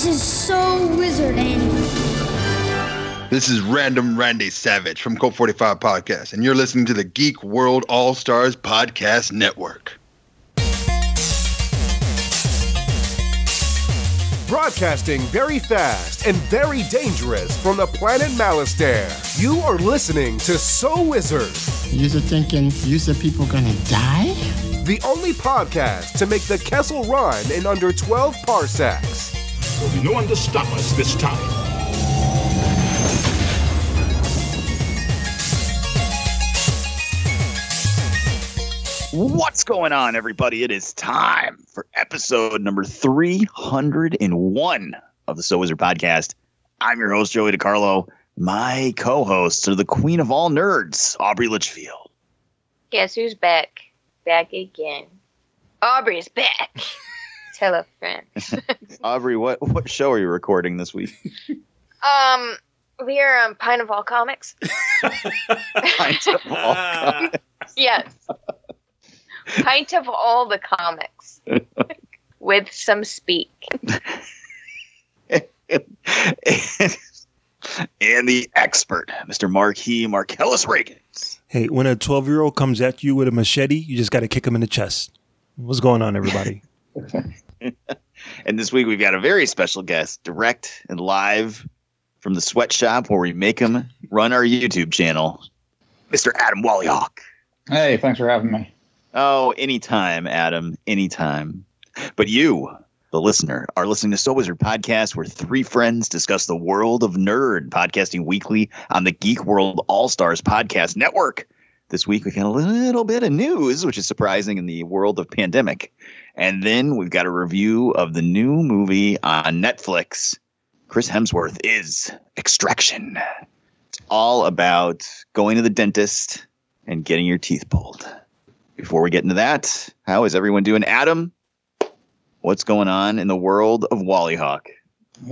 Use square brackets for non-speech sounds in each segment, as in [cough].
This is so wizard, Andy. This is Random Randy Savage from Code 45 Podcast, and you're listening to the Geek World All Stars Podcast Network. Broadcasting very fast and very dangerous from the planet Malastare. You are listening to So Wizard, You're thinking, you said people gonna die? the only podcast to make the Kessel run in under 12 parsecs. There'll be no one to stop us this time. What's going on, everybody? It is time for episode number 301 of the So Wizard podcast. I'm your host, Joey DiCarlo. My co hosts are the queen of all nerds, Aubrey Litchfield. Guess who's back? Back again. Aubrey's back. [laughs] Tell a friend. Aubrey, what, what show are you recording this week? Um, we are on Pine of All Comics. [laughs] [laughs] Pint of all comics. Yes. Pint of all the comics. [laughs] With some speak. and the expert, Mr. Marquis Marcellus Reagan. Hey, when a 12 year old comes at you with a machete, you just got to kick him in the chest. What's going on, everybody? And this week we've got a very special guest, direct and live from the sweatshop where we make him run our YouTube channel, Mr. Adam Wallyhawk. Hey, thanks for having me. Oh, anytime, Adam, anytime. But you, the listener, are listening to So Wizard Podcast, where three friends discuss the world of nerd, podcasting weekly on the Geek World All Stars Podcast Network. This week we've got a little bit of news, which is surprising in the world of pandemic. And then we've got a review of the new movie on Netflix. Chris Hemsworth is Extraction. It's all about going to the dentist and getting your teeth pulled. Before we get into that, how is everyone doing? Adam, what's going on in the world of Wallyhawk?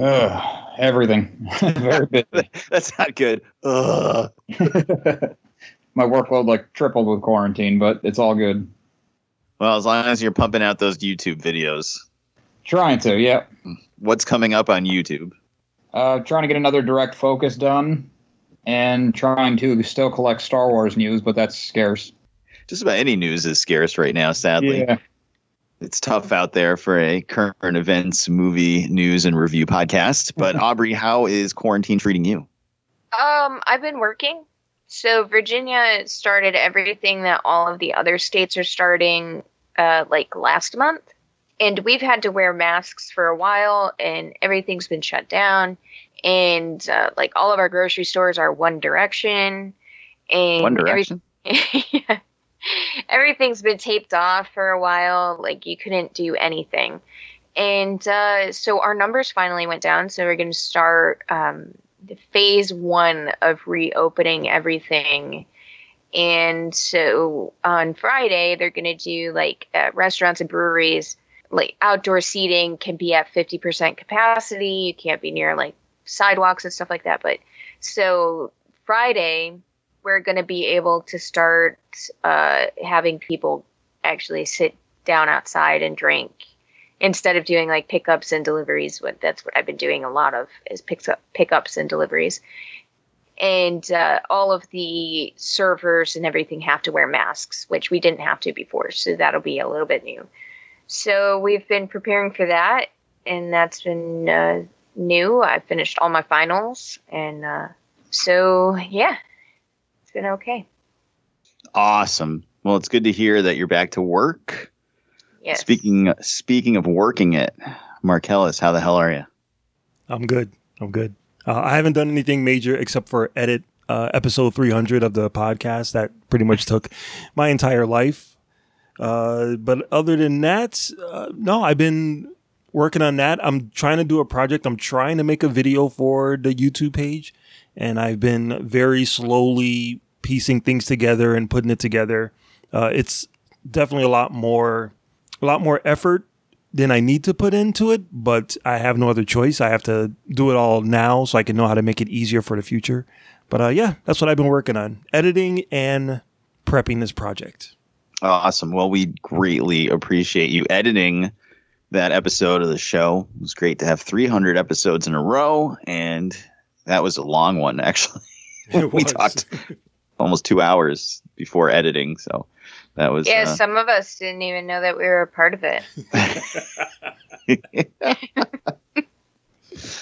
Ugh, everything. [laughs] [laughs] That's not good. Ugh. [laughs] My workload like tripled with quarantine, but it's all good. Well, as long as you're pumping out those YouTube videos, Trying to, yeah. what's coming up on YouTube? Uh, trying to get another direct focus done, and trying to still collect Star Wars news, but that's scarce. Just about any news is scarce right now, sadly. Yeah. It's tough out there for a current events, movie, news, and review podcast. But [laughs] Aubrey, how is quarantine treating you? Um, I've been working. So Virginia started everything that all of the other states are starting uh, like last month. And we've had to wear masks for a while and everything's been shut down. And uh, like all of our grocery stores are One Direction. And One every- Direction. [laughs] yeah. Everything's been taped off for a while. Like you couldn't do anything. And uh, so our numbers finally went down. So we're going to start um, phase one of reopening everything. And so on Friday, they're going to do like uh, restaurants and breweries, like outdoor seating can be at 50% capacity. You can't be near like sidewalks and stuff like that. But so Friday, we're going to be able to start uh, having people actually sit down outside and drink instead of doing like pickups and deliveries. What that's what I've been doing a lot of is picks up pickups and deliveries. And uh, all of the servers and everything have to wear masks, which we didn't have to before. So that'll be a little bit new. So we've been preparing for that, and that's been uh, new. I finished all my finals, and uh, so yeah, it's been okay. Awesome. Well, it's good to hear that you're back to work. Yes. Speaking speaking of working it, Marcellus, how the hell are you? I'm good. I'm good. Uh, I haven't done anything major except for edit uh, episode 300 of the podcast. That pretty much took my entire life. Uh, but other than that, uh, no, I've been working on that. I'm trying to do a project. I'm trying to make a video for the YouTube page, and I've been very slowly piecing things together and putting it together. Uh, it's definitely a lot more, a lot more effort than I need to put into it, but I have no other choice. I have to do it all now so I can know how to make it easier for the future. But uh, yeah, that's what I've been working on editing and prepping this project. Awesome. Well, we greatly appreciate you editing that episode of the show. It was great to have 300 episodes in a row, and that was a long one, actually. [laughs] We talked almost two hours before editing, so that was. Yeah, uh, some of us didn't even know that we were a part of it. [laughs]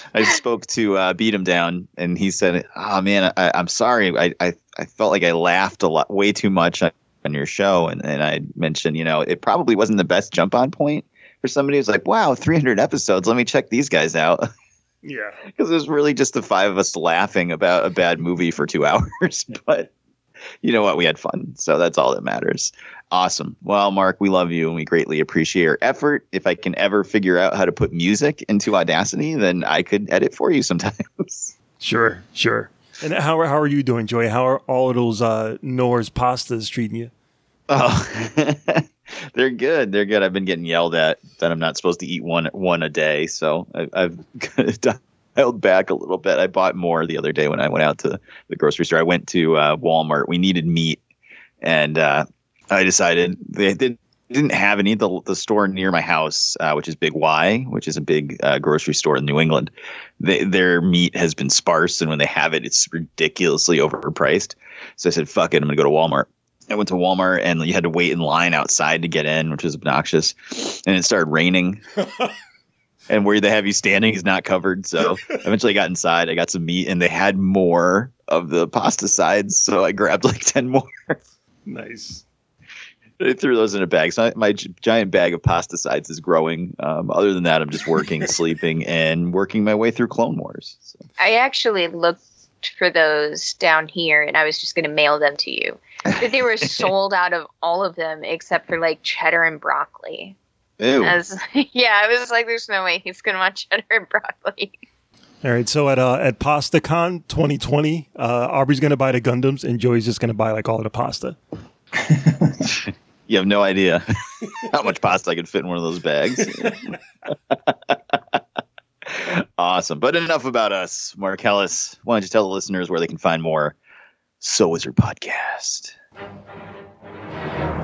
[laughs] I spoke to uh, Beat Him Down, and he said, "Oh man, I, I'm sorry. I, I I felt like I laughed a lot, way too much on, on your show." And and I mentioned, you know, it probably wasn't the best jump on point for somebody who's like, "Wow, 300 episodes. Let me check these guys out." [laughs] Yeah. Because it was really just the five of us laughing about a bad movie for two hours. but you know what? We had fun, so that's all that matters. Awesome. Well, Mark, we love you and we greatly appreciate your effort. If I can ever figure out how to put music into Audacity, then I could edit for you sometimes. [laughs] Sure, sure. And how are, how are you doing, Joy? How are all of those uh, Knorr's pastas treating you? Oh, [laughs] they're good. They're good. I've been getting yelled at that I'm not supposed to eat one one a day, so I, I've [laughs] dialed back a little bit. I bought more the other day when I went out to the grocery store. I went to uh, Walmart. We needed meat, and uh, I decided they did, didn't have any. The the store near my house, uh, which is Big Y, which is a big uh, grocery store in New England, they, their meat has been sparse, and when they have it, it's ridiculously overpriced. So I said, "Fuck it, I'm gonna go to Walmart." I went to Walmart and you had to wait in line outside to get in, which was obnoxious. And it started raining. [laughs] and where they have you standing is not covered. So [laughs] eventually I got inside. I got some meat and they had more of the pasta sides. So I grabbed like 10 more. Nice. I threw those in a bag. So my gi- giant bag of pasta sides is growing. Um, other than that, I'm just working, [laughs] sleeping, and working my way through Clone Wars. So. I actually looked for those down here and I was just going to mail them to you. But they were [laughs] sold out of all of them except for like cheddar and broccoli. Ew. I was, [laughs] yeah, I was like, there's no way he's going to want cheddar and broccoli. All right. So at uh, at PastaCon 2020, uh, Aubrey's going to buy the Gundams and Joey's just going to buy like all of the pasta. [laughs] You have no idea [laughs] how much pasta I could fit in one of those bags. awesome. But enough about us. Mark Ellis, why don't you tell the listeners where they can find more So Wizard Podcast?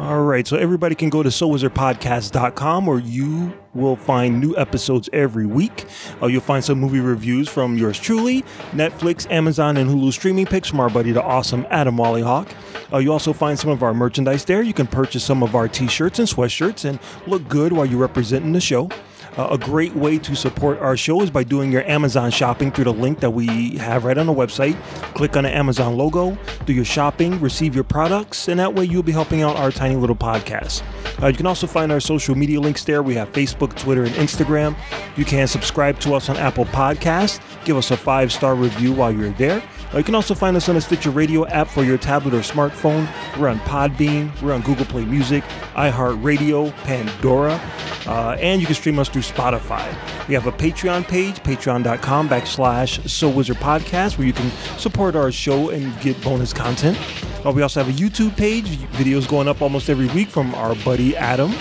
All right. So everybody can go to SoWizardPodcast.com where you will find new episodes every week. Uh, you'll find some movie reviews from yours truly, Netflix, Amazon, and Hulu streaming picks from our buddy, the awesome Adam Wallyhawk. Uh, you also find some of our merchandise there. You can purchase some of our t-shirts and sweatshirts and look good while you're representing the show. Uh, a great way to support our show is by doing your Amazon shopping through the link that we have right on the website. Click on the Amazon logo, do your shopping, receive your products, and that way you'll be helping out our tiny little podcast. Uh, you can also find our social media links there. We have Facebook, Twitter, and Instagram. You can subscribe to us on Apple Podcasts. Give us a five star review while you're there. Uh, you can also find us on the Stitcher Radio app for your tablet or smartphone. We're on Podbean, we're on Google Play Music, iHeartRadio, Pandora, uh, and you can stream us through Spotify. We have a Patreon page, patreon.com backslash So Wizard Podcast, where you can support our show and get bonus content. Uh, we also have a YouTube page, videos going up almost every week from our buddy Adam.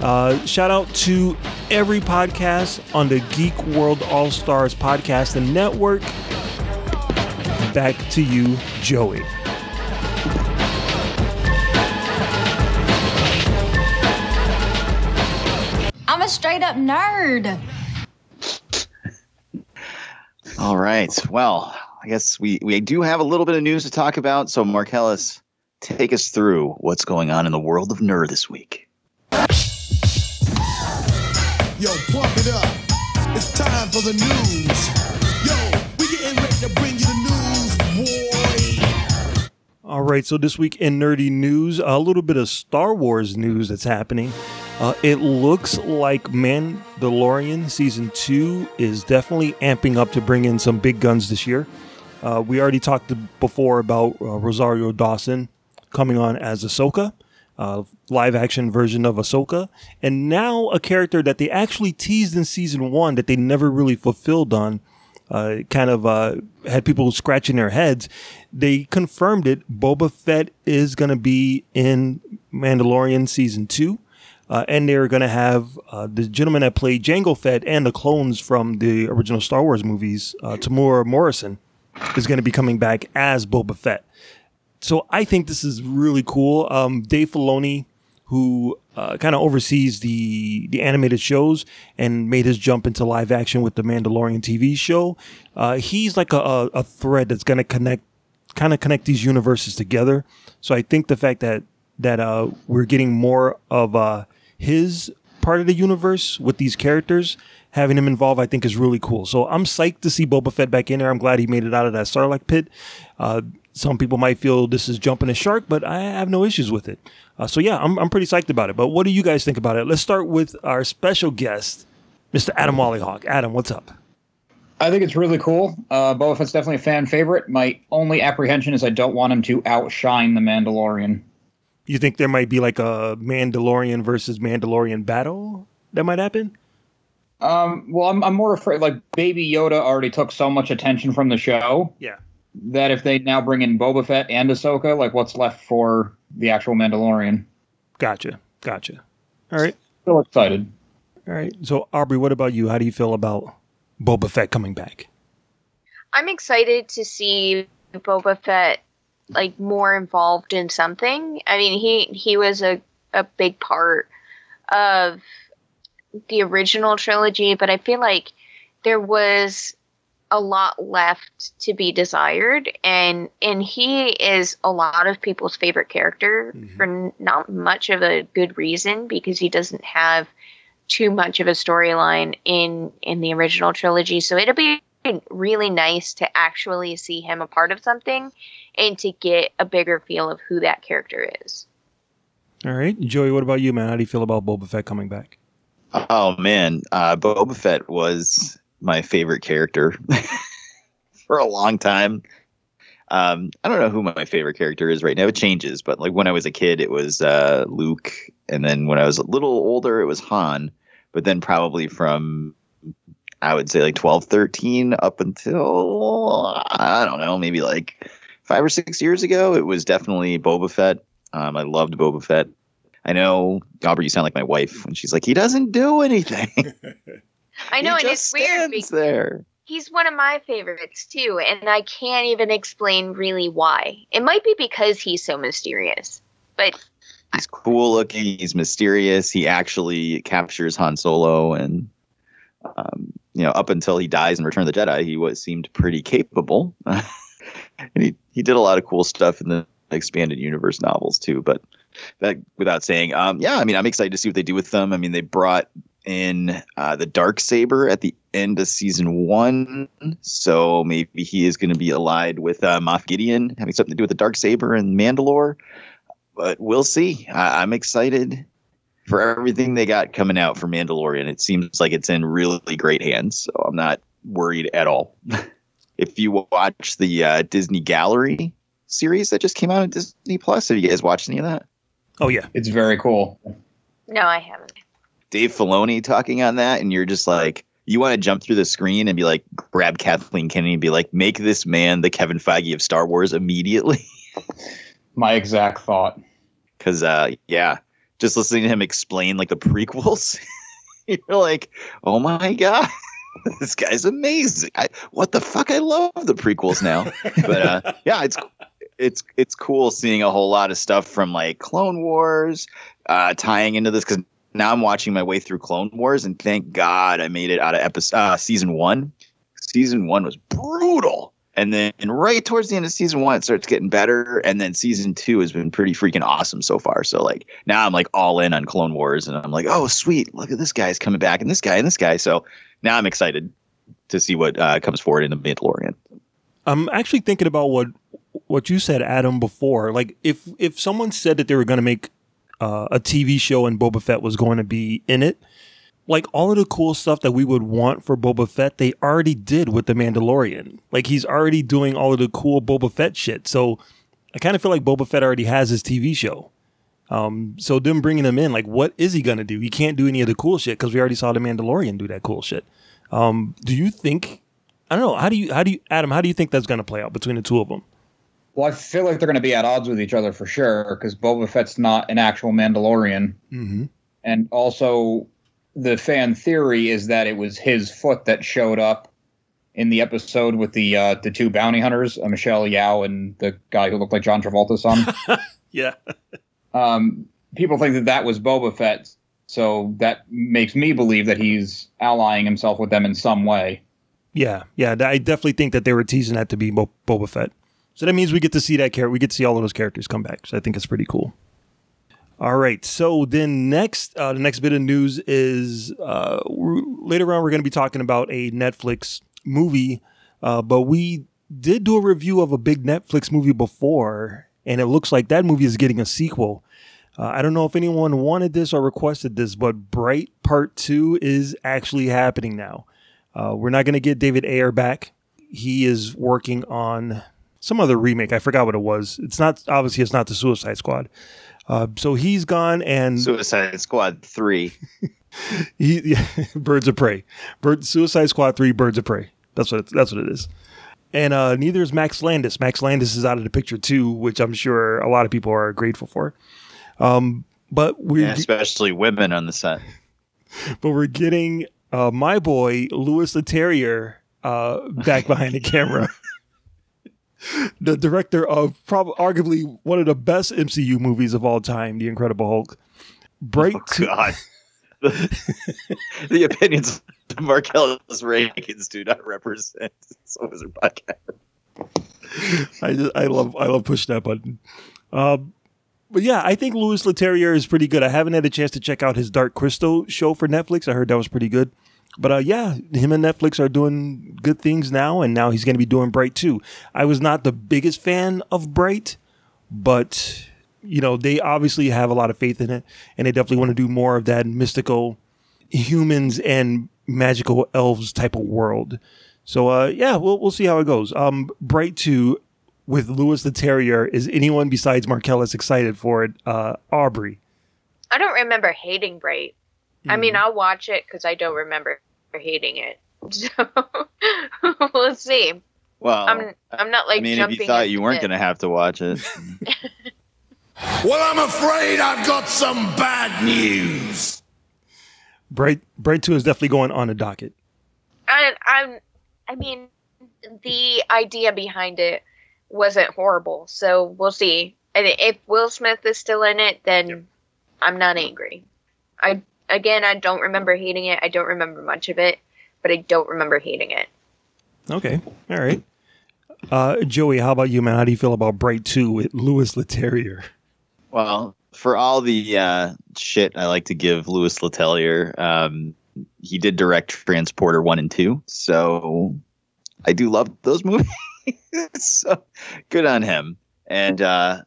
Uh, shout out to every podcast on the Geek World All Stars podcast and network. Back to you, Joey. I'm a straight up nerd. All right. Well, I guess we, we do have a little bit of news to talk about. So, Marcellus, take us through what's going on in the world of nerd this week. Yo, pump it up. It's time for the news. All right, so this week in nerdy news, a little bit of Star Wars news that's happening. Uh, it looks like Mandalorian season two is definitely amping up to bring in some big guns this year. Uh, we already talked before about uh, Rosario Dawson coming on as Ahsoka, uh, live action version of Ahsoka, and now a character that they actually teased in season one that they never really fulfilled on. Uh, kind of uh, had people scratching their heads. They confirmed it. Boba Fett is going to be in Mandalorian season two. Uh, and they're going to have uh, the gentleman that played Jango Fett and the clones from the original Star Wars movies, uh, Morrison, is going to be coming back as Boba Fett. So I think this is really cool. Um, Dave Filoni, who uh, kind of oversees the the animated shows and made his jump into live action with the Mandalorian TV show. Uh, he's like a, a, thread that's going to connect, kind of connect these universes together. So I think the fact that that uh, we're getting more of uh, his part of the universe with these characters, having him involved, I think is really cool. So I'm psyched to see Boba Fett back in there. I'm glad he made it out of that Sarlacc pit. Some people might feel this is jumping a shark, but I have no issues with it. Uh, so yeah, I'm, I'm pretty psyched about it. But what do you guys think about it? Let's start with our special guest, Mr. Adam Wallyhawk. Adam, what's up? I think it's really cool. Uh, Boba Fett's definitely a fan favorite. My only apprehension is I don't want him to outshine the Mandalorian. You think there might be like a Mandalorian versus Mandalorian battle that might happen? Um, well, I'm, I'm more afraid. Like Baby Yoda already took so much attention from the show. Yeah. That if they now bring in Boba Fett and Ahsoka, like what's left for the actual Mandalorian? Gotcha. Gotcha. All right. Still excited. All right. So Aubrey, what about you? How do you feel about Boba Fett coming back? I'm excited to see Boba Fett like more involved in something. I mean, he he was a a big part of the original trilogy, but I feel like there was a lot left to be desired and and he is a lot of people's favorite character for n- not much of a good reason because he doesn't have too much of a storyline in in the original trilogy so it'll be really nice to actually see him a part of something and to get a bigger feel of who that character is All right. Joey, what about you, man? How do you feel about Boba Fett coming back? Oh man, uh, Boba Fett was my favorite character [laughs] for a long time. Um, I don't know who my favorite character is right now. It changes, but like when I was a kid, it was uh, Luke, and then when I was a little older, it was Han. But then probably from I would say like 12, 13 up until I don't know, maybe like five or six years ago, it was definitely Boba Fett. Um, I loved Boba Fett. I know, Aubrey, you sound like my wife when she's like, he doesn't do anything. [laughs] i know and it's weird there. he's one of my favorites too and i can't even explain really why it might be because he's so mysterious but He's cool looking. He's mysterious. He actually captures Han Solo, and um, you know, up until he dies in Return of the Jedi, he was seemed pretty capable, [laughs] and he he did a lot of cool stuff in the expanded universe novels too. But that, without saying, um, yeah, I mean, I'm excited to see what they do with them. I mean, they brought in uh, the dark saber at the end of season one, so maybe he is going to be allied with uh, Moff Gideon, having something to do with the dark saber and Mandalore but we'll see. I, I'm excited for everything they got coming out for Mandalorian. It seems like it's in really great hands, so I'm not worried at all. [laughs] if you watch the uh, Disney Gallery series that just came out on Disney Plus, have you guys watched any of that? Oh yeah, It's very cool. no i haven't Dave Filoni talking on that, and you're just like, you want to jump through the screen and be like, grab Kathleen Kennedy and be like, make this man the Kevin Feige of Star Wars immediately. [laughs] My exact thought. because uh yeah just listening to him explain like the prequels [laughs] you're like oh my god [laughs] this guy's amazing I, what the fuck i love the prequels now but uh yeah it's it's it's cool seeing a whole lot of stuff from like clone wars uh tying into this because now i'm watching my way through clone wars and thank god i made it out of episode uh, season one season one was brutal and then and right towards the end of season one, it starts getting better. And then season two has been pretty freaking awesome so far. So like now I'm like all in on Clone Wars, and I'm like, oh sweet, look at this guy's coming back, and this guy, and this guy. So now I'm excited to see what uh, comes forward in the Mandalorian. I'm actually thinking about what what you said, Adam, before. Like if if someone said that they were going to make uh, a TV show and Boba Fett was going to be in it, like all of the cool stuff that we would want for Boba Fett, they already did with the Mandalorian. Like he's already doing all of the cool Boba Fett shit. So I kind of feel like Boba Fett already has his TV show. Um, so them bringing him in, like, what is he gonna do? He can't do any of the cool shit because we already saw the Mandalorian do that cool shit. Um, do you think? I don't know. How do you? How do you, Adam? How do you think that's gonna play out between the two of them? Well, I feel like they're going to be at odds with each other for sure because Boba Fett's not an actual Mandalorian. Mm-hmm. And also, the fan theory is that it was his foot that showed up in the episode with the uh, the two bounty hunters, uh, Michelle Yeoh and the guy who looked like John Travolta's son. [laughs] Yeah. um, people think that that was Boba Fett, so that makes me believe that he's allying himself with them in some way. Yeah, yeah, I definitely think that they were teasing that to be Bo- Boba Fett. So that means we get to see that character. We get to see all of those characters come back. So I think it's pretty cool. All right. So then next, uh, the next bit of news is uh, later on we're going to be talking about a Netflix movie, uh, but we did do a review of a big Netflix movie before, and it looks like that movie is getting a sequel. Uh, I don't know if anyone wanted this or requested this, but Bright Part Two is actually happening now. Uh, we're not going to get David Ayer back. He is working on some other remake. I forgot what it was. It's not obviously it's not the Suicide Squad. Uh, so he's gone and Suicide Squad three. [laughs] he yeah, [laughs] Birds of Prey, Bird Suicide Squad three Birds of Prey. That's what it, that's what it is. And uh, neither is Max Landis. Max Landis is out of the picture too, which I'm sure a lot of people are grateful for. Um, but we Yeah, especially women on the set. [laughs] but we're getting uh, my boy Louis Leterrier uh, back behind the camera. The director of probably arguably one of the best MCU movies of all time, The Incredible Hulk. Bright Oh God. [laughs] the opinions of Marcellus Reagans do not represent So Wizard podcast. I just, I love I love pushing that button. Um, but yeah, I think Louis Leterrier is pretty good. I haven't had a chance to check out his Dark Crystal show for Netflix. I heard that was pretty good. But uh, yeah, him and Netflix are doing good things now, and now he's going to be doing Bright too. I was not the biggest fan of Bright, but you know they obviously have a lot of faith in it, and they definitely want to do more of that mystical humans and magical elves type of world. So uh, yeah, we'll we'll see how it goes. Um, Bright two with Louis the Terrier. Is anyone besides Marcellus excited for it? Uh, Aubrey. I don't remember hating Bright. I mean, I'll watch it because I don't remember hating it. [laughs] So we'll see. Well, I'm I'm not like I mean, if you thought you weren't it. going to have to watch it, [laughs] Well, I'm afraid I've got some bad news. Bright Bright two is definitely going on the docket. I, I'm. I mean, the idea behind it wasn't horrible. So we'll see. And if Will Smith is still in it, then I'm not angry. I again, I don't remember hating it. I don't remember much of it, but I don't remember hating it. Okay, all right. Uh, Joey, how about you, man? How do you feel about Bright two with Louis Leterrier? well, for all the uh, shit I like to give Louis Letellier, um, he did direct Transporter one and two, so I do love those [laughs] movies. so good on him. And uh,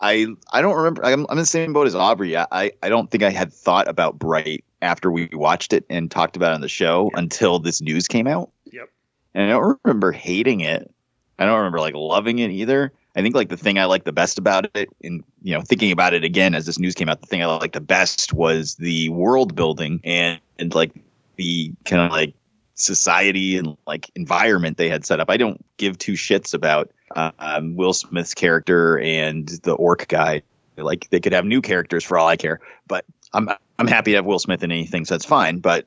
I I don't remember. I'm, I'm in the same boat as Aubrey. I, I don't think I had thought about Bright after we watched it and talked about it on the show until this news came out. Yep. And I don't remember hating it. I don't remember like loving it either. I think like the thing I liked the best about it, and you know, thinking about it again as this news came out, the thing I liked the best was the world building and, and like the kind of like society and like environment they had set up. I don't give two shits about um, Will Smith's character and the orc guy. Like they could have new characters for all I care, but I'm I'm happy to have Will Smith in anything, so that's fine. But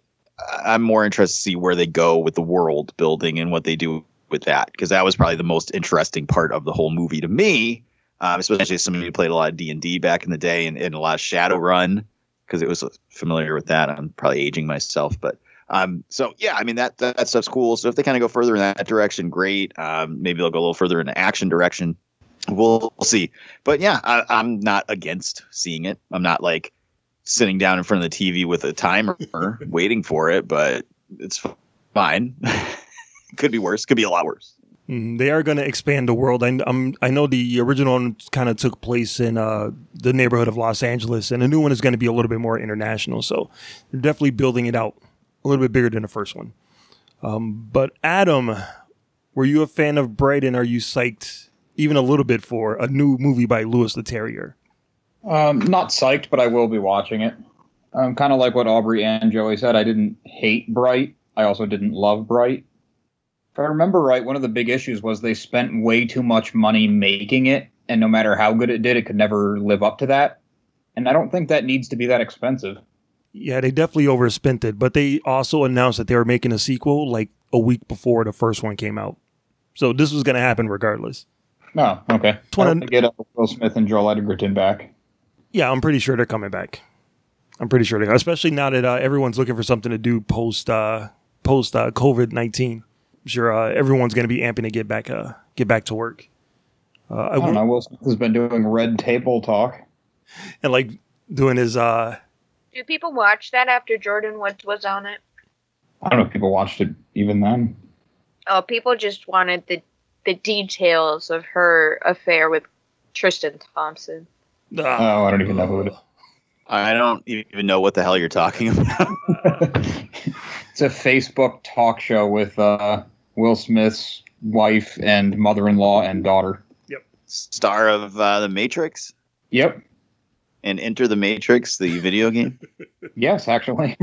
I'm more interested to see where they go with the world building and what they do with that because that was probably the most interesting part of the whole movie to me. Um, especially as somebody who played a lot of D and D back in the day and, and a lot of Shadowrun because it was familiar with that. I'm probably aging myself, but um, so yeah, I mean that that, that stuff's cool. So if they kind of go further in that direction, great. Um, maybe they'll go a little further in the action direction. We'll, we'll see. But yeah, I, I'm not against seeing it. I'm not like sitting down in front of the TV with a timer [laughs] waiting for it, but it's fine. [laughs] could be worse. Could be a lot worse. Mm, they are going to expand the world. I, I'm, I know the original one kind of took place in uh, the neighborhood of Los Angeles, and the new one is going to be a little bit more international. So they're definitely building it out a little bit bigger than the first one. Um, but Adam, were you a fan of Bright, and are you psyched even a little bit for a new movie by Louis Leterrier? Um, not psyched, but I will be watching it. Um, kind of like what Aubrey and Joey said. I didn't hate Bright. I also didn't love Bright. If I remember right, one of the big issues was they spent way too much money making it, and no matter how good it did, it could never live up to that. And I don't think that needs to be that expensive. Yeah, they definitely overspent it, but they also announced that they were making a sequel like a week before the first one came out. So this was going to happen regardless. No, okay. I of- hope they get Will Smith and Joel Edgerton back. Yeah, I'm pretty sure they're coming back. I'm pretty sure they're especially now that uh, everyone's looking for something to do post uh, post uh, COVID nineteen. I'm sure uh, everyone's going to be amping to get back uh, get back to work. Uh, I I don't know. Will Smith has been doing red table talk. and like doing his uh Do people watch that after Jordyn Woods was on it? I don't know if people watched it even then. Oh, people just wanted the the details of her affair with Tristan Thompson. Oh, I don't even know who it is. I don't even know what the hell you're talking about. [laughs] It's a Facebook talk show with uh, Will Smith's wife and mother-in-law and daughter. Yep. Star of uh, the Matrix Yep. And Enter the Matrix, the video game. [laughs] Yes, actually.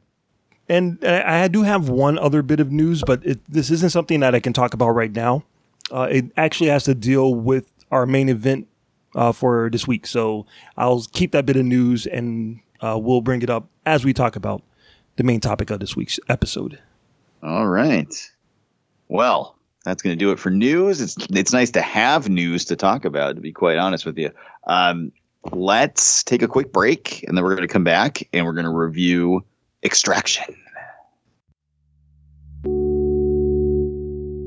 [laughs] and I I do have one other bit of news, but it, this isn't something that I can talk about right now. Uh, it actually has to deal with our main event uh, for this week, so I'll keep that bit of news and uh, we'll bring it up as we talk about the main topic of this week's episode. All right. Well, that's going to do it for news. It's it's nice to have news to talk about. To be quite honest with you, um, let's take a quick break, and then we're going to come back and we're going to review Extraction.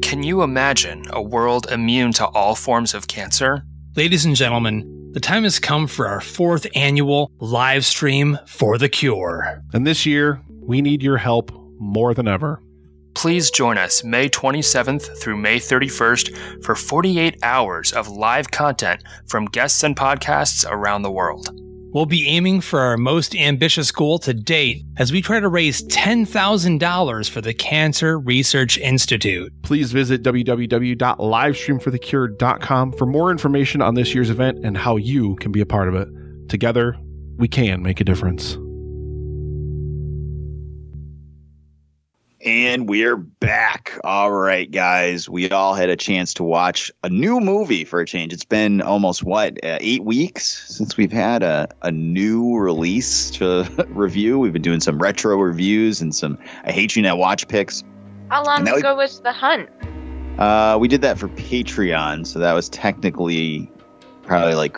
Can you imagine a world immune to all forms of cancer? Ladies and gentlemen, the time has come for our fourth annual live stream for the cure. And this year, we need your help more than ever. Please join us May 27th through May 31st for 48 hours of live content from guests and podcasts around the world. We'll be aiming for our most ambitious goal to date as we try to raise $10,000 for the Cancer Research Institute. Please visit www.livestreamforthecure.com for more information on this year's event and how you can be a part of it. Together, we can make a difference. And we're back. All right, guys. We all had a chance to watch a new movie for a change. It's been almost what uh, eight weeks since we've had a, a new release to [laughs] review. We've been doing some retro reviews and some I hate you now watch picks. How long ago was the hunt? Uh, we did that for Patreon, so that was technically probably like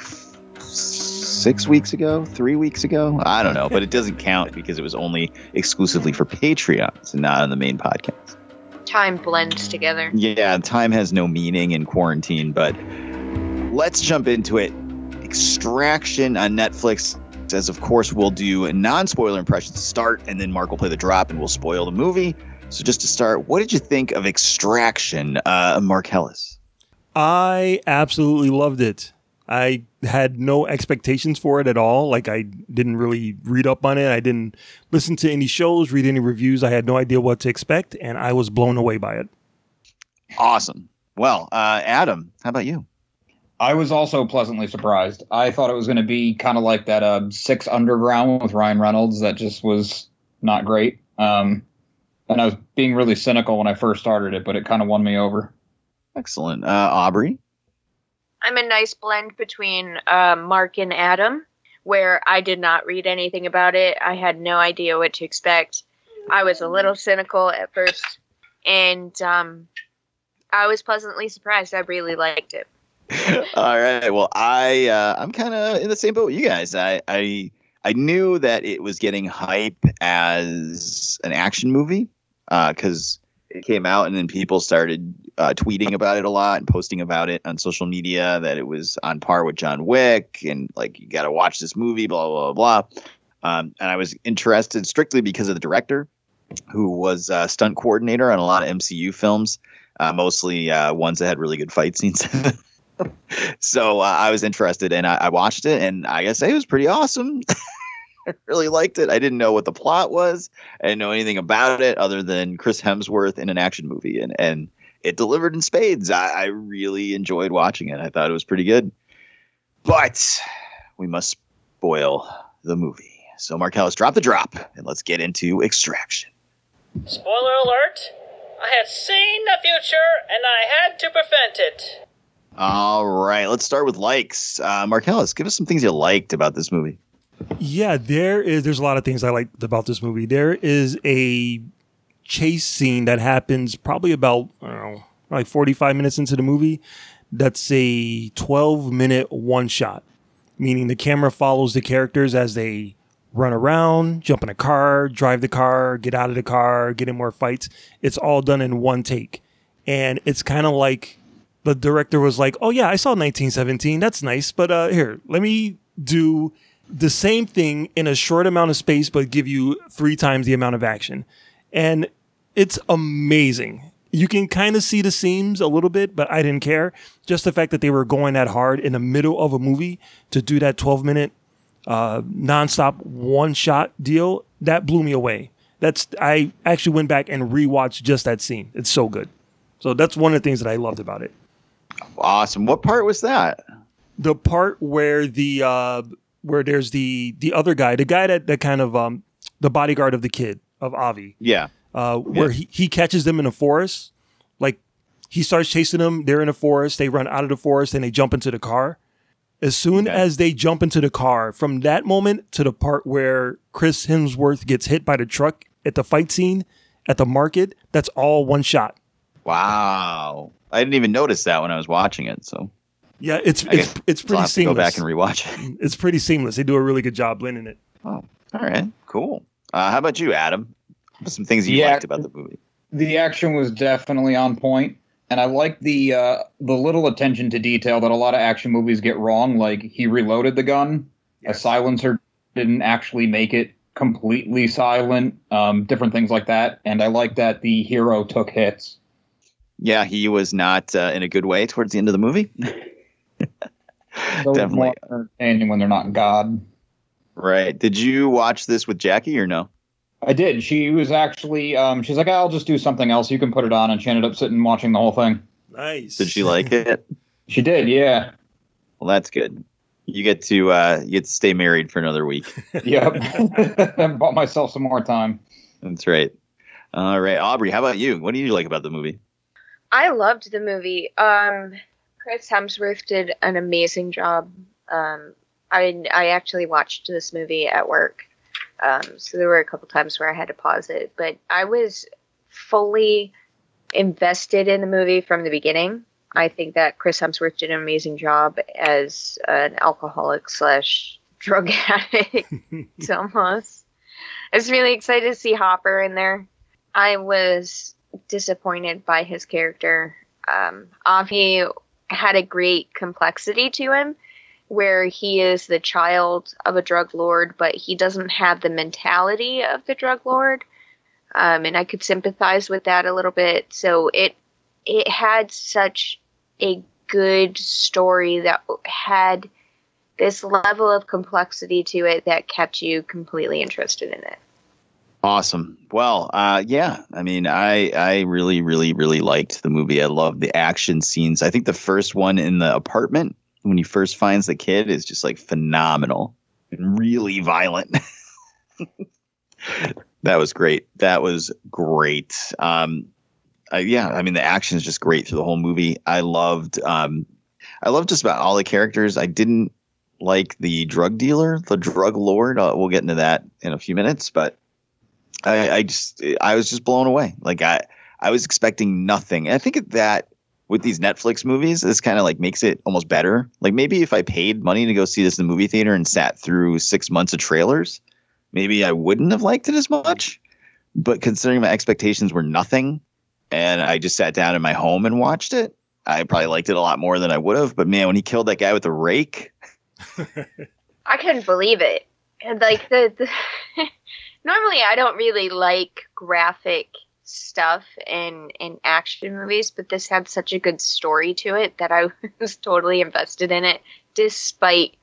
six weeks ago, three weeks ago. I don't know, but it doesn't count because it was only exclusively for Patreons and not on the main podcast. Time blends together. Yeah, time has no meaning in quarantine, but let's jump into it. Extraction on Netflix says, of course, we'll do a non spoiler impressions to start, and then Mark will play the drop and we'll spoil the movie. So, just to start, what did you think of Extraction, uh, Mark Hellis? I absolutely loved it. I had no expectations for it at all. Like I didn't really read up on it. I didn't listen to any shows, read any reviews. I had no idea what to expect, and I was blown away by it. Awesome. Well, uh, Adam, how about you? I was also pleasantly surprised. I thought it was going to be kind of like that uh, Six Underground with Ryan Reynolds that just was not great. Um, and I was being really cynical when I first started it, but it kind of won me over. Excellent. Uh, Aubrey? I'm a nice blend between uh, Mark and Adam, where I did not read anything about it. I had no idea what to expect. I was a little cynical at first, and um, I was pleasantly surprised. I really liked it. [laughs] All right. Well, I uh, I'm kind of in the same boat with you guys. I, I I knew that it was getting hype as an action movie because it came out and then people started uh, tweeting about it a lot and posting about it on social media that it was on par with John Wick and like you got to watch this movie, blah blah blah. Um, and I was interested strictly because of the director, who was a stunt coordinator on a lot of MCU films, uh, mostly uh, ones that had really good fight scenes. [laughs] so uh, I was interested and I, I watched it and I say it was pretty awesome. [laughs] I [laughs] really liked it. I didn't know what the plot was. I didn't know anything about it other than Chris Hemsworth in an action movie and and it delivered in spades. I, I really enjoyed watching it. I thought it was pretty good. But we must spoil the movie. So Marcellus, drop the drop and let's get into extraction. Spoiler alert! I had seen the future and I had to prevent it. All right, let's start with likes. Uh, Marcellus, give us some things you liked about this movie. Yeah, there is. There's a lot of things I like about this movie. There is a chase scene that happens probably about I don't know, like 45 minutes into the movie. That's a 12 minute one shot, meaning the camera follows the characters as they run around, jump in a car, drive the car, get out of the car, get in more fights. It's all done in one take. And it's kind of like the director was like, "Oh yeah, I saw 1917. That's nice, but uh here, let me do the same thing in a short amount of space but give you 3 times the amount of action." And it's amazing. You can kind of see the seams a little bit, but I didn't care. Just the fact that they were going that hard in the middle of a movie to do that 12 minute uh, nonstop one shot deal, that blew me away. That's I actually went back and rewatched just that scene. It's so good. So that's one of the things that I loved about it. Awesome. What part was that? The part where the uh, where there's the the other guy, the guy that that kind of um the bodyguard of the kid of Ovi. Yeah. Uh, where Yeah. he, he catches them in a forest. Like he starts chasing them. They're in a forest. They run out of the forest and they jump into the car. As soon as they jump into the car, from that moment to the part where Chris Hemsworth gets hit by the truck at the fight scene at the market, that's all one shot. Wow. I didn't even notice that when I was watching it. So Yeah, it's I it's guess it's I'll pretty have to seamless. go back and rewatch it. [laughs] It's pretty seamless. They do a really good job blending it. Oh, all right, cool. Uh, how about you, Adam? Some things you Yeah. liked about the movie. the action was definitely on point and i like the uh the little attention to detail that a lot of action movies get wrong like he reloaded the gun a silencer didn't actually make it completely silent um different things like that and i like that the hero took hits Yeah, he was not uh, in a good way towards the end of the movie. [laughs] Those Definitely. entertaining when they're not god Right. Did you watch this with Jackie or no? i did she was actually um she's like i'll just do something else you can put it on and she ended up sitting watching the whole thing Nice. Did she like it? [laughs] she did yeah Well, that's good. You get to uh, you get to stay married for another week. [laughs] yep [laughs] bought myself some more time That's right. All right, Aubrey. How about you? What do you like about the movie? I loved the movie. Um, Chris Hemsworth did an amazing job. Um, I I actually watched this movie at work, um, so there were a couple times where I had to pause it, but I was fully invested in the movie from the beginning. I think that Chris Hemsworth did an amazing job as an alcoholic slash drug [laughs] addict, [laughs] almost. I was really excited to see Hopper in there. I was disappointed by his character. Um, Ovi had a great complexity to him, where he is the child of a drug lord, but he doesn't have the mentality of the drug lord. Um, and I could sympathize with that a little bit. So it it had such a good story that had this level of complexity to it that kept you completely interested in it. Awesome. Well, uh, yeah. I mean, I I really, really, really liked the movie. I love the action scenes. I think the first one in the apartment when he first finds the kid is just like phenomenal and really violent. [laughs] that was great. That was great. Um, yeah, I mean the action is just great through the whole movie. I loved, um, I loved just about all the characters. I didn't like the drug dealer, the drug lord. Uh, we'll get into that in a few minutes, but I, I just, I was just blown away. Like I, I was expecting nothing. And I think that with these Netflix movies, this kind of like makes it almost better. Like maybe if I paid money to go see this in the movie theater and sat through six months of trailers, maybe I wouldn't have liked it as much. But considering my expectations were nothing, and I just sat down in my home and watched it, I probably liked it a lot more than I would have. But man, when he killed that guy with the rake, [laughs] I couldn't believe it. And like the, the [laughs] normally I don't really like graphic stuff in in action movies, but this had such a good story to it that I [laughs] was totally invested in it, despite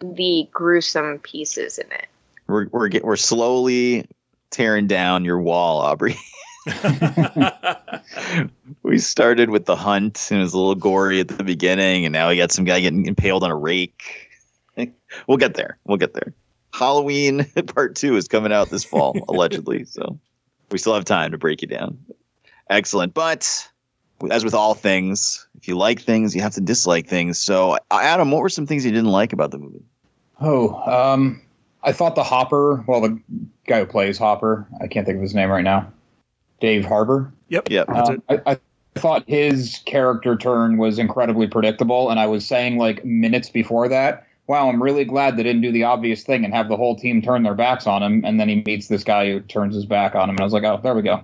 the gruesome pieces in it. we're we're get, we're slowly tearing down your wall, Aubrey. [laughs] we started with the hunt and it was a little gory at the beginning, and now we got some guy getting impaled on a rake. [laughs] we'll get there. We'll get there. Halloween [laughs] part two is coming out this fall, [laughs] allegedly. So we still have time to break you down. Excellent. But as with all things, if you like things, you have to dislike things. So, uh, Adam, what were some things you didn't like about the movie? Oh, um, I thought the Hopper, well, the guy who plays Hopper, I can't think of his name right now, Dave Harbour. Yep. Yep. Um, I, I thought his character turn was incredibly predictable, and I was saying like minutes before that wow, I'm really glad they didn't do the obvious thing and have the whole team turn their backs on him. And then he meets this guy who turns his back on him. And I was like, oh, there we go.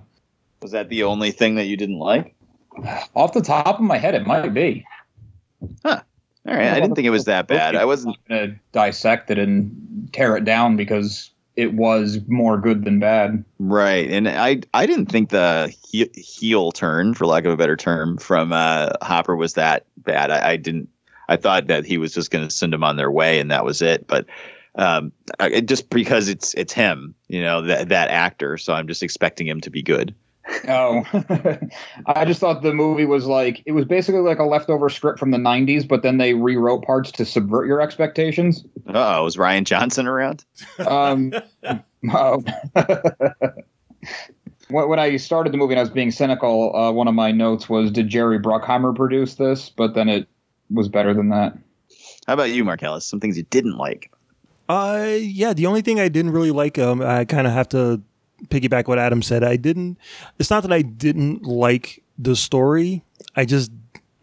Was that the only thing that you didn't like? Off the top of my head, it might be. Huh. All right. I didn't think it was that bad. I wasn't going to dissect it and tear it down because it was more good than bad. Right, and I I didn't think the he- heel turn, for lack of a better term, from uh, Hopper was that bad. I, I didn't. I thought that he was just going to send them on their way, and that was it. But um, I, just because it's it's him, you know, that that actor, so I'm just expecting him to be good. Oh, [laughs] I just thought the movie was like it was basically like a leftover script from the '90s, but then they rewrote parts to subvert your expectations. Oh, was Rian Johnson around? Um, [laughs] oh. [laughs] when when I started the movie and I was being cynical, uh, one of my notes was, "Did Jerry Bruckheimer produce this?" But then it was better than that. How about you, Marcellus? Some things you didn't like? Uh, yeah. The only thing I didn't really like, um, I kind of have to piggyback what Adam said. I didn't. It's not that I didn't like the story. I just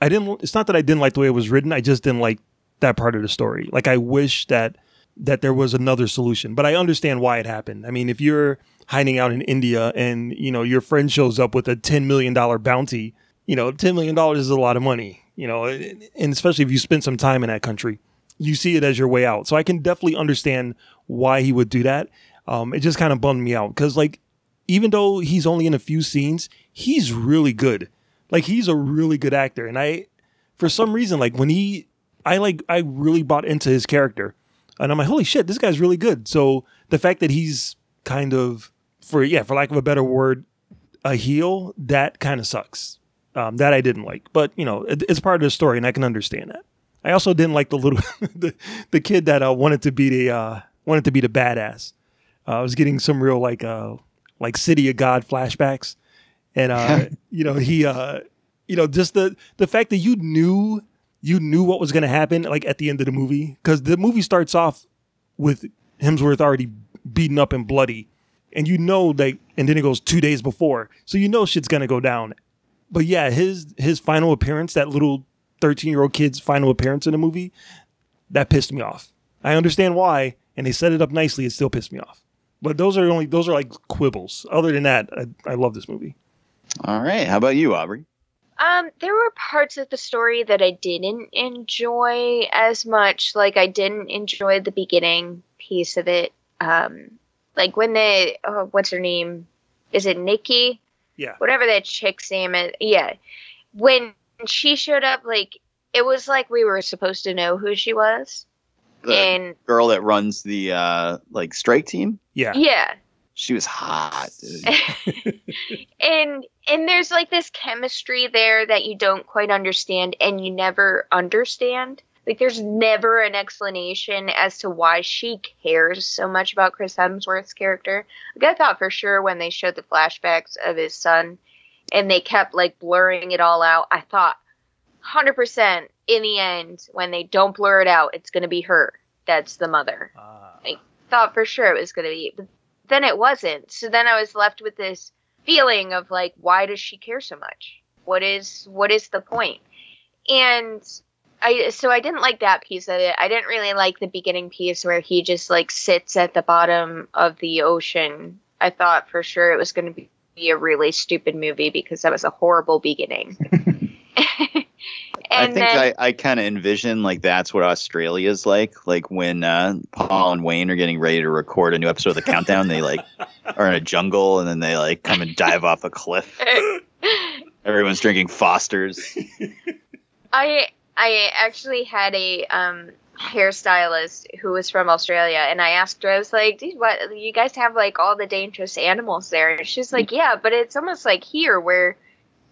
I didn't. It's not that I didn't like the way it was written. I just didn't like that part of the story. Like I wish that that there was another solution. But I understand why it happened. I mean, if you're hiding out in India and you know your friend shows up with a ten million dollar bounty, you know, ten million dollars is a lot of money. You know, and especially if you spend some time in that country, you see it as your way out. So I can definitely understand why he would do that. Um, it just kind of bummed me out because like even though he's only in a few scenes, he's really good. Like he's a really good actor, and I for some reason like when he I like I really bought into his character, and I'm like holy shit, this guy's really good. So the fact that he's kind of for yeah for lack of a better word a heel that kind of sucks. Um, that I didn't like, but you know it, it's part of the story, and I can understand that. I also didn't like the little [laughs] the, the kid that uh, wanted to be the uh, wanted to be the badass. Uh, I was getting some real like uh like City of God flashbacks, and uh [laughs] you know he uh you know just the the fact that you knew you knew what was going to happen like at the end of the movie because the movie starts off with Hemsworth already beaten up and bloody, and you know like and then it goes two days before, so you know shit's gonna go down. But yeah, his his final appearance, that little thirteen year old kid's final appearance in the movie, that pissed me off. I understand why, and they set it up nicely. It still pissed me off. But those are only those are like quibbles. Other than that, I, I love this movie. All right. How about you, Aubrey? Um, there were parts of the story that I didn't enjoy as much. Like I didn't enjoy the beginning piece of it. Um, like when they, oh, what's her name? Is it Nikki? Yeah. Whatever that chick's name is. Yeah. When she showed up, like it was like we were supposed to know who she was. The and girl that runs the uh like strike team. Yeah. yeah. She was hot. Dude. [laughs] [laughs] and and there's like this chemistry there that you don't quite understand and you never understand like there's never an explanation as to why she cares so much about chris hemsworth's character. Like i thought for sure when they showed the flashbacks of his son and they kept like blurring it all out i thought 100% in the end when they don't blur it out it's going to be her that's the mother. Ah. I thought for sure it was going to be but then it wasn't. So then i was left with this feeling of like why does she care so much? What is what is the point? And i so i didn't like that piece of it i didn't really like the beginning piece where he just like sits at the bottom of the ocean i thought for sure it was going to be a really stupid movie because that was a horrible beginning [laughs] [laughs] I think then I, I kind of envision like that's what Australia's like. Like when uh, Paul and Wayne are getting ready to record a new episode of The Countdown, they like [laughs] are in a jungle and then they like come and dive off a cliff. Everyone's drinking Fosters. I I actually had a um hairstylist who was from Australia and I asked her, I was like, Dude, what you guys have like all the dangerous animals there and she's like, Yeah, but it's almost like here where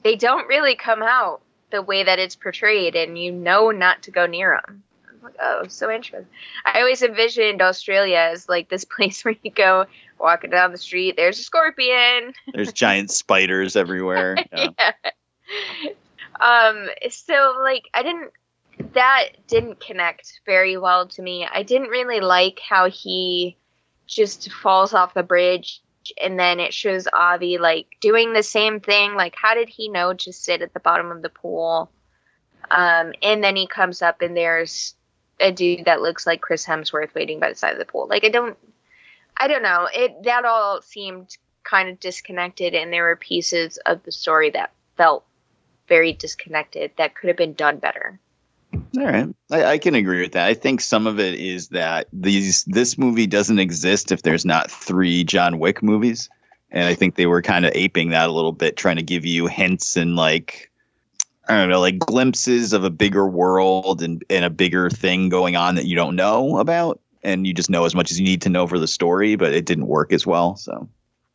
they don't really come out the way that it's portrayed and you know not to go near them. I'm like, oh, so interesting. I always envisioned Australia as like this [laughs] place where you go walking down the street, there's a scorpion. There's giant spiders everywhere. [laughs] Yeah. yeah. Um, so like I didn't that didn't connect very well to me. I didn't really like how he just falls off the bridge and then it shows Ovi like doing the same thing. Like how did he know to sit at the bottom of the pool? Um, and then he comes up and there's a dude that looks like Chris Hemsworth waiting by the side of the pool. Like I don't I don't know. It that all seemed kind of disconnected and there were pieces of the story that felt very disconnected that could have been done better. All right, I, I can agree with that. I think some of it is that these this movie doesn't exist if there's not three John Wick movies, and I think they were kind of aping that a little bit, trying to give you hints and like I don't know, like glimpses of a bigger world and, and a bigger thing going on that you don't know about, and you just know as much as you need to know for the story, but it didn't work as well. So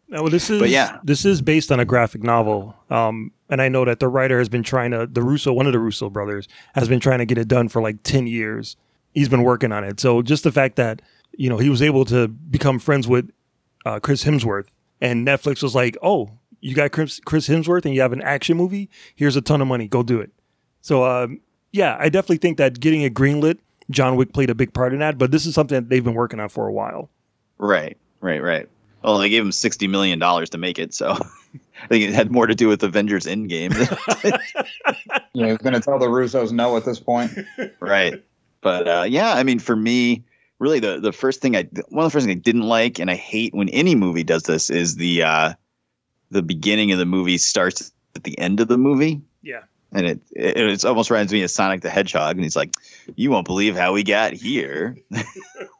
No, well, this is But yeah. this is based on a graphic novel, um, and I know that the writer has been trying to the Russo, one of the Russo brothers, has been trying to get it done for like ten years. He's been working on it, so just the fact that you know he was able to become friends with uh, Chris Hemsworth, and Netflix was like, "Oh, you got Chris, Chris Hemsworth, and you have an action movie. Here's a ton of money. Go do it." So, um, yeah, I definitely think that getting it greenlit, John Wick played a big part in that. But this is something that they've been working on for a while. right, right, right. Well, they gave him sixty million dollars to make it, so [laughs] I think it had more to do with Avengers Endgame. [laughs] Yeah, he's going to tell the Russos no at this point. right. But uh, yeah, I mean, for me, really, the the first thing I one of the first things I didn't like, and I hate when any movie does this, is the uh, the beginning of the movie starts at the end of the movie. Yeah. And it, it it's almost reminds me of Sonic the Hedgehog, and he's like, "You won't believe how we got here." [laughs]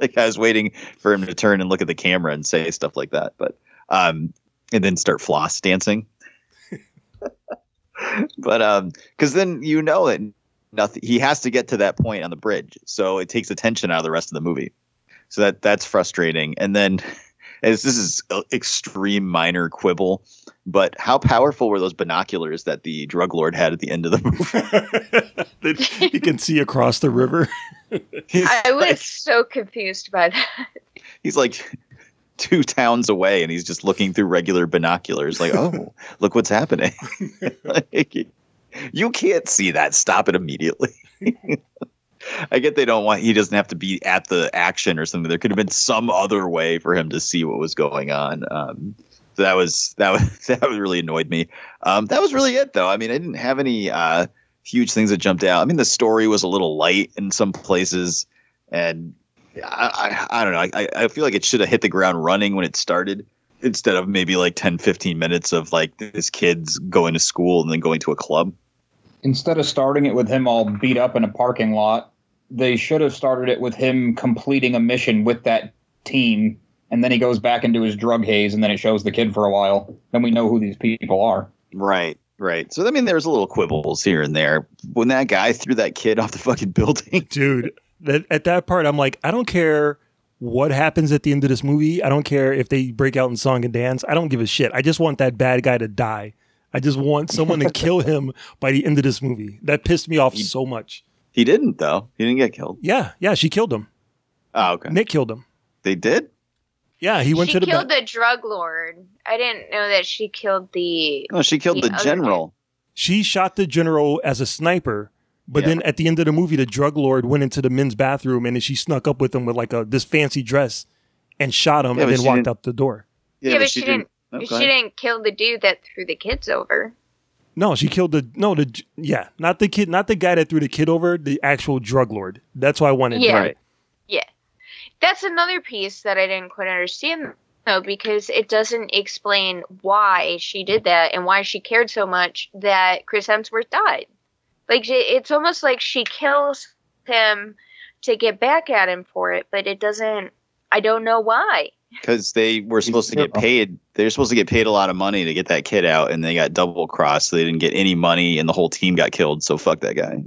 [laughs] like I was waiting for him to turn and look at the camera and say stuff like that, but um, and then start floss dancing. [laughs] but um, because then you know that nothing. He has to get to that point on the bridge, so it takes attention out of the rest of the movie. So that that's frustrating. And then, [laughs] as this is extreme minor quibble, but how powerful were those binoculars that the drug lord had at the end of the [laughs] movie? That you can see across the river. [laughs] I was so confused by that. He's like two towns away, and he's just looking through regular binoculars, like, "Oh, [laughs] look what's happening." like, you can't see that. Stop it immediately. I get they don't want he doesn't have to be at the action or something. There could have been some other way for him to see what was going on. Um, so that was that was [laughs] that was really annoyed me. Um, that was really it though. I mean, I didn't have any uh, huge things that jumped out. I mean, the story was a little light in some places, and I I, I don't know. I I feel like it should have hit the ground running when it started. Instead of maybe like 10, 15 minutes of like this kid's going to school and then going to a club. Instead of starting it with him all beat up in a parking lot, they should have started it with him completing a mission with that team, and then he goes back into his drug haze, and then it shows the kid for a while. Then we know who these people are. Right, right. So I mean, there's a little quibbles here and there. When that guy threw that kid [laughs] off the fucking building, dude. That, at that part, I'm like, I don't care what happens at the end of this movie. I don't care if they break out in song and dance. I don't give a shit. I just want that bad guy to die. I just want someone to [laughs] kill him by the end of this movie. That pissed me off so much. He didn't though. He didn't get killed. Yeah, yeah, she killed him. Oh, okay. Nik killed him. They did. Yeah, he went she to the killed ba- the drug lord. I didn't know that she killed the. No, she killed the, other general. She shot the general as a sniper, but then at the end of the movie, the drug lord went into the men's bathroom and then she snuck up with him with like a this fancy dress and shot him Yeah, and then walked out the door. Yeah, but, she, didn't. Oh, she go ahead. didn't kill the dude that threw the kids over. No, she killed the no the yeah not the kid not the guy that threw the kid over the actual drug lord. That's why I wanted to. Yeah. right. That's another piece that I didn't quite understand though, because it doesn't explain why she did that and why she cared so much that Chris Hemsworth died. Like it's almost like she kills him to get back at him for it, but it doesn't. I don't know why. because they were supposed to get paid. They were supposed to get paid a lot of money to get that kid out, and they got double crossed. So they didn't get any money, and the whole team got killed. So fuck that guy.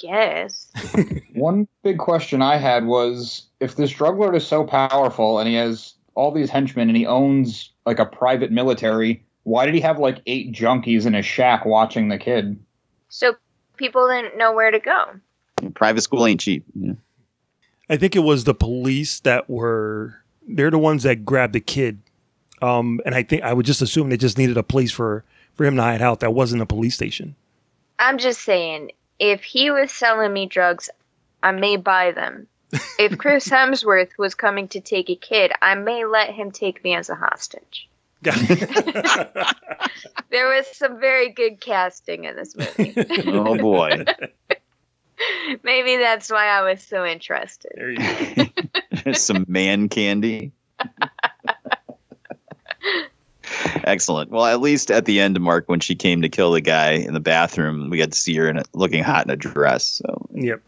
Yes. [laughs] One big question I had was if this drug lord is so powerful and he has all these henchmen and he owns like a private military, why did he have like eight junkies in his shack watching the kid? So people didn't know where to go. Private school ain't cheap. you know? I think it was the police that were they're the ones that grabbed the kid. Um, and I think I would just assume they just needed a place for for him to hide out that wasn't a police station. I'm just saying, if he was selling me drugs, I may buy them. If [laughs] Chris Hemsworth was coming to take a kid, I may let him take me as a hostage. [laughs] There was some very good casting in this movie. [laughs] Oh boy. Maybe that's why I was so interested. There you go. Some man candy. Excellent. Well, at least at the end, Mark, when she came to kill the guy in the bathroom, we got to see her in a, looking hot in a dress. So, Yep.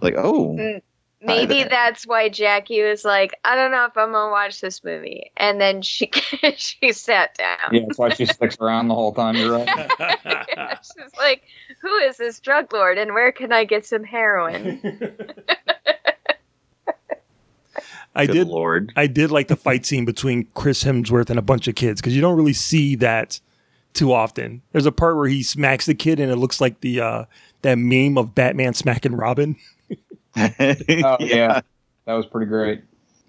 like, oh, Mm, Maybe that's why Jackie was like, I don't know if I'm gonna watch this movie, and then she [laughs] she sat down. Yeah, that's why she sticks around the whole time. You're right. [laughs] She's like, "Who is this drug lord, and where can I get some heroin?" [laughs] I Good did. Lord. I did like the fight scene between Chris Hemsworth and a bunch of kids because you don't really see that too often. There's a part where he smacks the kid and it looks like the uh, that meme of Batman smacking Robin. [laughs] Oh [laughs] yeah, that was pretty great.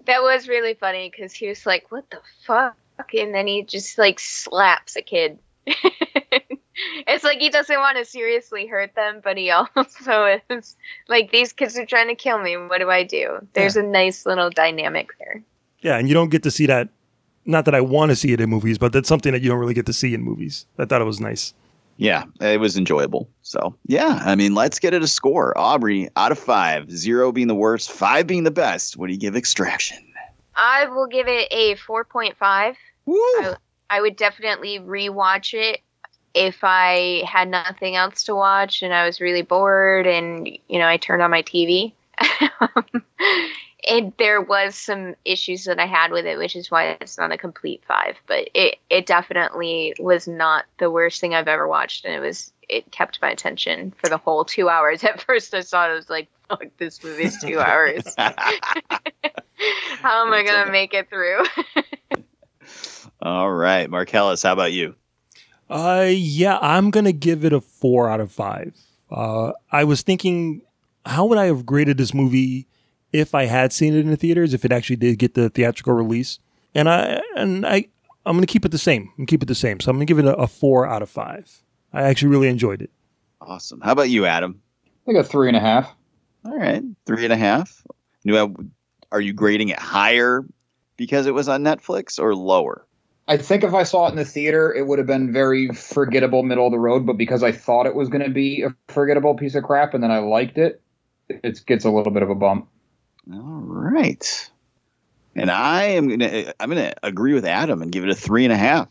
that was really funny because he was like, "What the fuck?" and then he just like slaps a kid. [laughs] [laughs] it's like he doesn't want to seriously hurt them, but he [laughs] also is like, "These kids are trying to kill me. What do I do?" There's a nice little dynamic there. Yeah, and you don't get to see that. Not that I want to see it in movies, but that's something that you don't really get to see in movies. I thought it was nice. yeah, it was enjoyable. So, yeah, I mean, let's get it a score. Aubrey, out of five, zero being the worst, five being the best. What do you give Extraction? I will give it a 4.5. I, I would definitely rewatch it if I had nothing else to watch and I was really bored and, you know, I turned on my TV. [laughs] it, there was some issues that I had with it, which is why it's not a complete five. But it, it definitely was not the worst thing I've ever watched, and it was it kept my attention for the whole two hours. [laughs] At first, I saw it, I was like, "Fuck, this movie's two hours. [laughs] How am I gonna make it through?" All right, Marcellus, how about you? Uh, yeah, I'm gonna give it a four out of five. Uh, I was thinking, how would I have graded this movie if I had seen it in the theaters? If it actually did get the theatrical release, and I and I, I'm gonna keep it the same. I'm gonna keep it the same. So I'm gonna give it a, a four out of five. I actually really enjoyed it. Awesome. How about you, Adam? I got three and a half. All right, three and a half. Do Are you grading it higher because it was on Netflix or lower? I think if I saw it in the theater, it would have been very forgettable, middle of the road. But because I thought it was going to be a forgettable piece of crap, and then I liked it, it gets a little bit of a bump. All right. And I am gonna I'm gonna agree with Adam and give it a three and a half.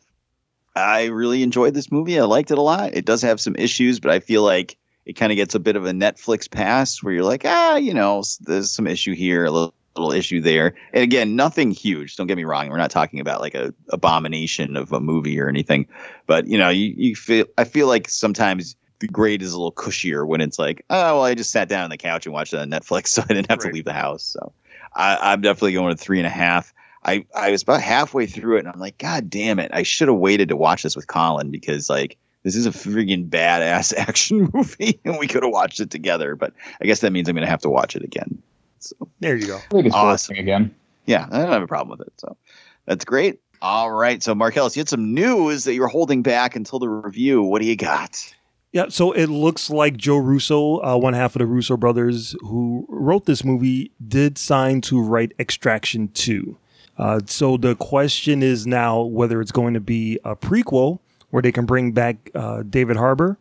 I really enjoyed this movie. I liked it a lot. It does have some issues, but I feel like it kind of gets a bit of a Netflix pass where you're like, ah, you know, there's some issue here, a little, little issue there. And again, nothing huge. Don't get me wrong. We're not talking about like a abomination of a movie or anything. But you know, you, you feel I feel like sometimes the grade is a little cushier when it's like, oh, well, I just sat down on the couch and watched it on Netflix, [laughs] so I didn't have to leave the house. So I, I'm definitely going with three and a half. I, I was about halfway through it and I'm like, God damn it. I should have waited to watch this with Colin because like this is a friggin' badass [laughs] action movie and we could have watched it together. But I guess that means I'm gonna have to watch it again. So There you go. I think it's Awesome. awesome again. yeah, I don't have a problem with it. So that's great. All right. So Marcellus, you had some news that you were holding back until the review. What do you got? Yeah, so it looks like Joe Russo, uh, one half of the Russo brothers who wrote this movie, did sign to write Extraction 2. Uh, so the question is now whether it's going to be a prequel where they can bring back uh, David Harbour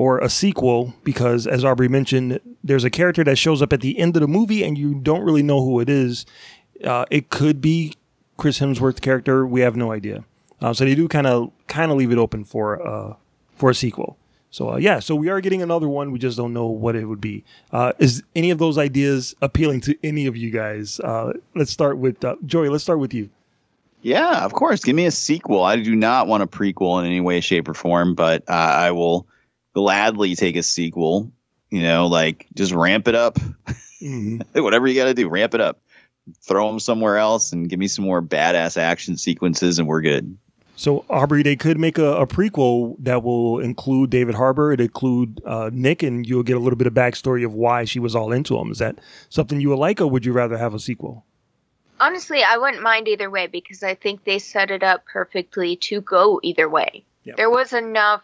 or a sequel because, as Aubrey mentioned, there's a character that shows up at the end of the movie and you don't really know who it is. Uh, it could be Chris Hemsworth's character. We have no idea. Uh, so they do kind of kind of leave it open for uh, for a sequel. So uh, yeah, so we are getting another one. We just don't know what it would be. Uh, is any of those ideas appealing to any of you guys? Uh, let's start with uh, Joey. Let's start with you. Yeah, of course. Give me a sequel. I do not want a prequel in any way, shape, or form, but uh, I will gladly take a sequel. You know, like just ramp it up. [laughs] Whatever you got to do, ramp it up. Throw them somewhere else and give me some more badass action sequences, and we're good. So Aubrey, they could make a, a prequel that will include David Harbour. It include uh, Nik, and you'll get a little bit of backstory of why she was all into him. Is that something you would like, or would you rather have a sequel? Honestly, I wouldn't mind either way because I think they set it up perfectly to go either way. Yep. There was enough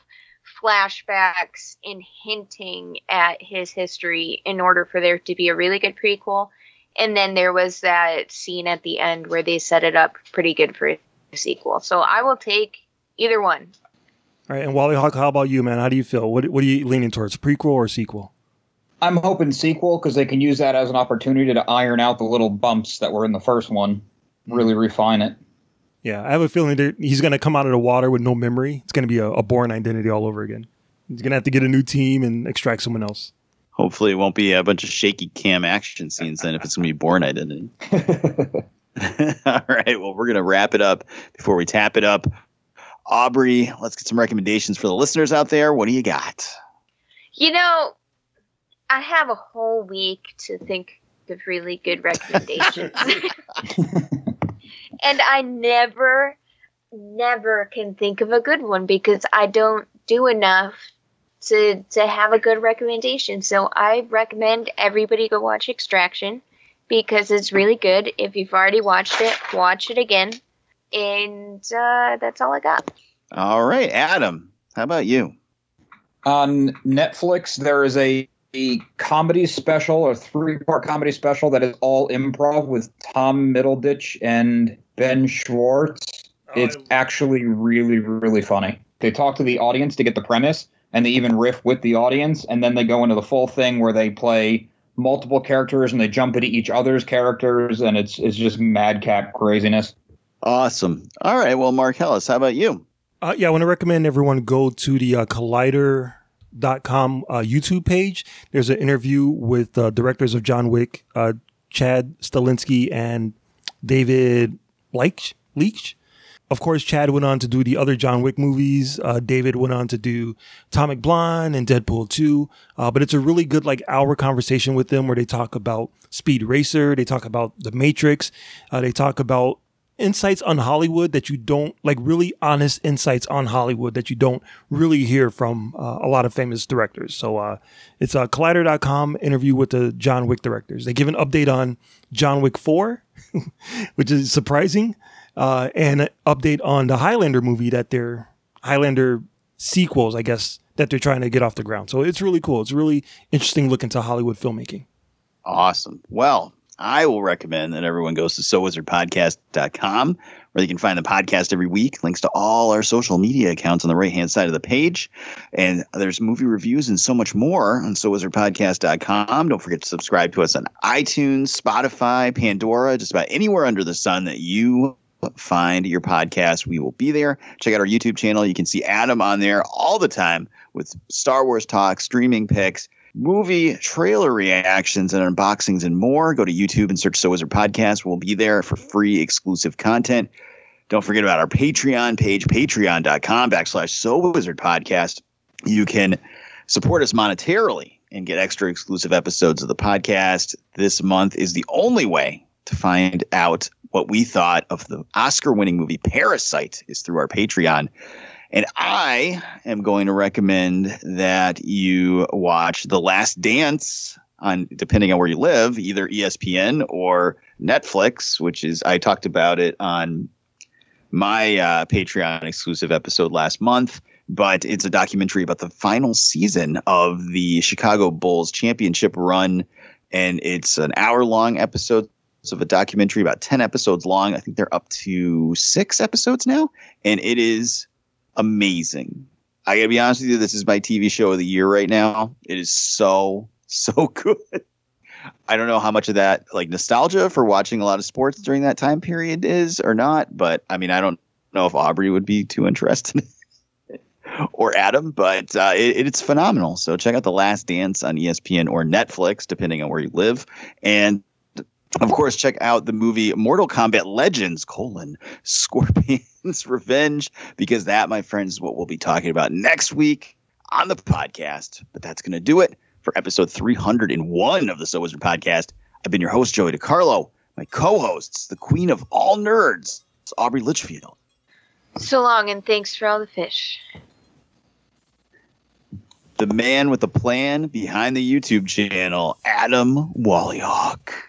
flashbacks and hinting at his history in order for there to be a really good prequel. And then there was that scene at the end where they set it up pretty good for a sequel. So I will take either one. All right, and Wally Hawk, how about you, man? How do you feel? What What are you leaning towards, prequel or sequel? I'm hoping sequel because they can use that as an opportunity to iron out the little bumps that were in the first one, really refine it. Yeah, I have a feeling that he's going to come out of the water with no memory. It's going to be a, a Bourne identity all over again. He's going to have to get a new team and extract someone else. Hopefully, it won't be a bunch of shaky cam action scenes then if it's going to be Bourne identity. [laughs] [laughs] All right. Well, we're going to wrap it up before we tap it up. Aubrey, let's get some recommendations for the listeners out there. What do you got? You know, I have a whole week to think of really good [laughs] recommendations. And I never, never can think of a good one because I don't do enough to to have a good recommendation. So I recommend everybody go watch Extraction because it's really good. If you've already watched it, watch it again. And uh, that's all I got. All right, Adam, how about you? On Netflix, there is a, a comedy special, a three part comedy special that is all improv with Tom Middleditch and Ben Schwartz. it's actually really, really funny. They talk to the audience to get the premise, and they even riff with the audience, and then they go into the full thing where they play multiple characters and they jump into each other's characters, and it's it's just madcap craziness. Awesome. All right. Well, Marcellus, how about you? Uh, yeah, I want to recommend everyone go to the uh, Collider.com uh, YouTube page. There's an interview with uh, directors of John Wick, uh, Chad Stahelski and David Leitch. Leach. Of course, Chad went on to do the other John Wick movies. Uh, David went on to do Atomic Blonde and Deadpool 2. Uh, but it's a really good like hour conversation with them where they talk about Speed Racer, they talk about The Matrix, uh, they talk about insights on Hollywood that you don't like really honest insights on Hollywood that you don't really hear from uh, a lot of famous directors. So uh, it's a uh, collider.com interview with the John Wick directors. They give an update on John Wick 4, [laughs] which is surprising, uh, and an update on the Highlander movie that they're Highlander sequels, I guess, that they're trying to get off the ground. So it's really cool. It's really interesting look into Hollywood filmmaking. Awesome. Well, I will recommend that everyone goes to sowizardpodcast.com where you can find the podcast every week. Links to all our social media accounts on the right hand side of the page. And there's movie reviews and so much more on sowizardpodcast.com. Don't forget to subscribe to us on iTunes, Spotify, Pandora, just about anywhere under the sun that you find your podcast. We will be there. Check out our YouTube channel. You can see Adam on there all the time with Star Wars talk, streaming picks movie trailer reactions and unboxings and more. Go to YouTube and search So Wizard Podcast. We'll be there for free exclusive content. Don't forget about our Patreon page, patreon.com backslash So Wizard Podcast. You can support us monetarily and get extra exclusive episodes of the podcast. This month is the only way to find out what we thought of the Oscar winning movie Parasite is through our Patreon. And I am going to recommend that you watch The Last Dance on depending on where you live, either ESPN or Netflix, which is I talked about it on my uh, Patreon exclusive episode last month. But it's a documentary about the final season of the Chicago Bulls championship run, and it's an hour long episode of a documentary about 10 episodes long. I think they're up to six episodes now. And it is amazing. I gotta be honest with you, this is my TV show of the year right now. It is so, so [laughs] good. I don't know how much of that like nostalgia for watching a lot of sports during that time period is or not, but I mean, I don't know if Aubrey would be too interested [laughs] or Adam, but uh, it, it's phenomenal. So check out The Last Dance on ESPN or Netflix, depending on where you live. And of course, check out the movie Mortal Kombat Legends: colon Scorpion's [laughs] Revenge, because that, my friends, is what we'll be talking about next week on the podcast. But that's going to do it for episode 301 of the So Wizard podcast. I've been your host, Joey DiCarlo. My co-hosts, the queen of all nerds, it's Aubrey Litchfield. So long, and thanks for all the fish. The man with the plan behind the YouTube channel, Adam Wallyhawk.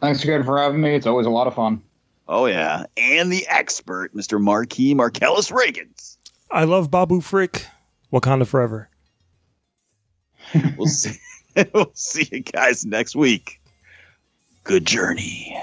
Thanks again for having me. It's always a lot of fun. Oh yeah, and the expert, Mr. Marquis Marcellus Reagans. I love Babu Frick. Wakanda forever. we'll [laughs] see. we'll see you guys next week. Good journey.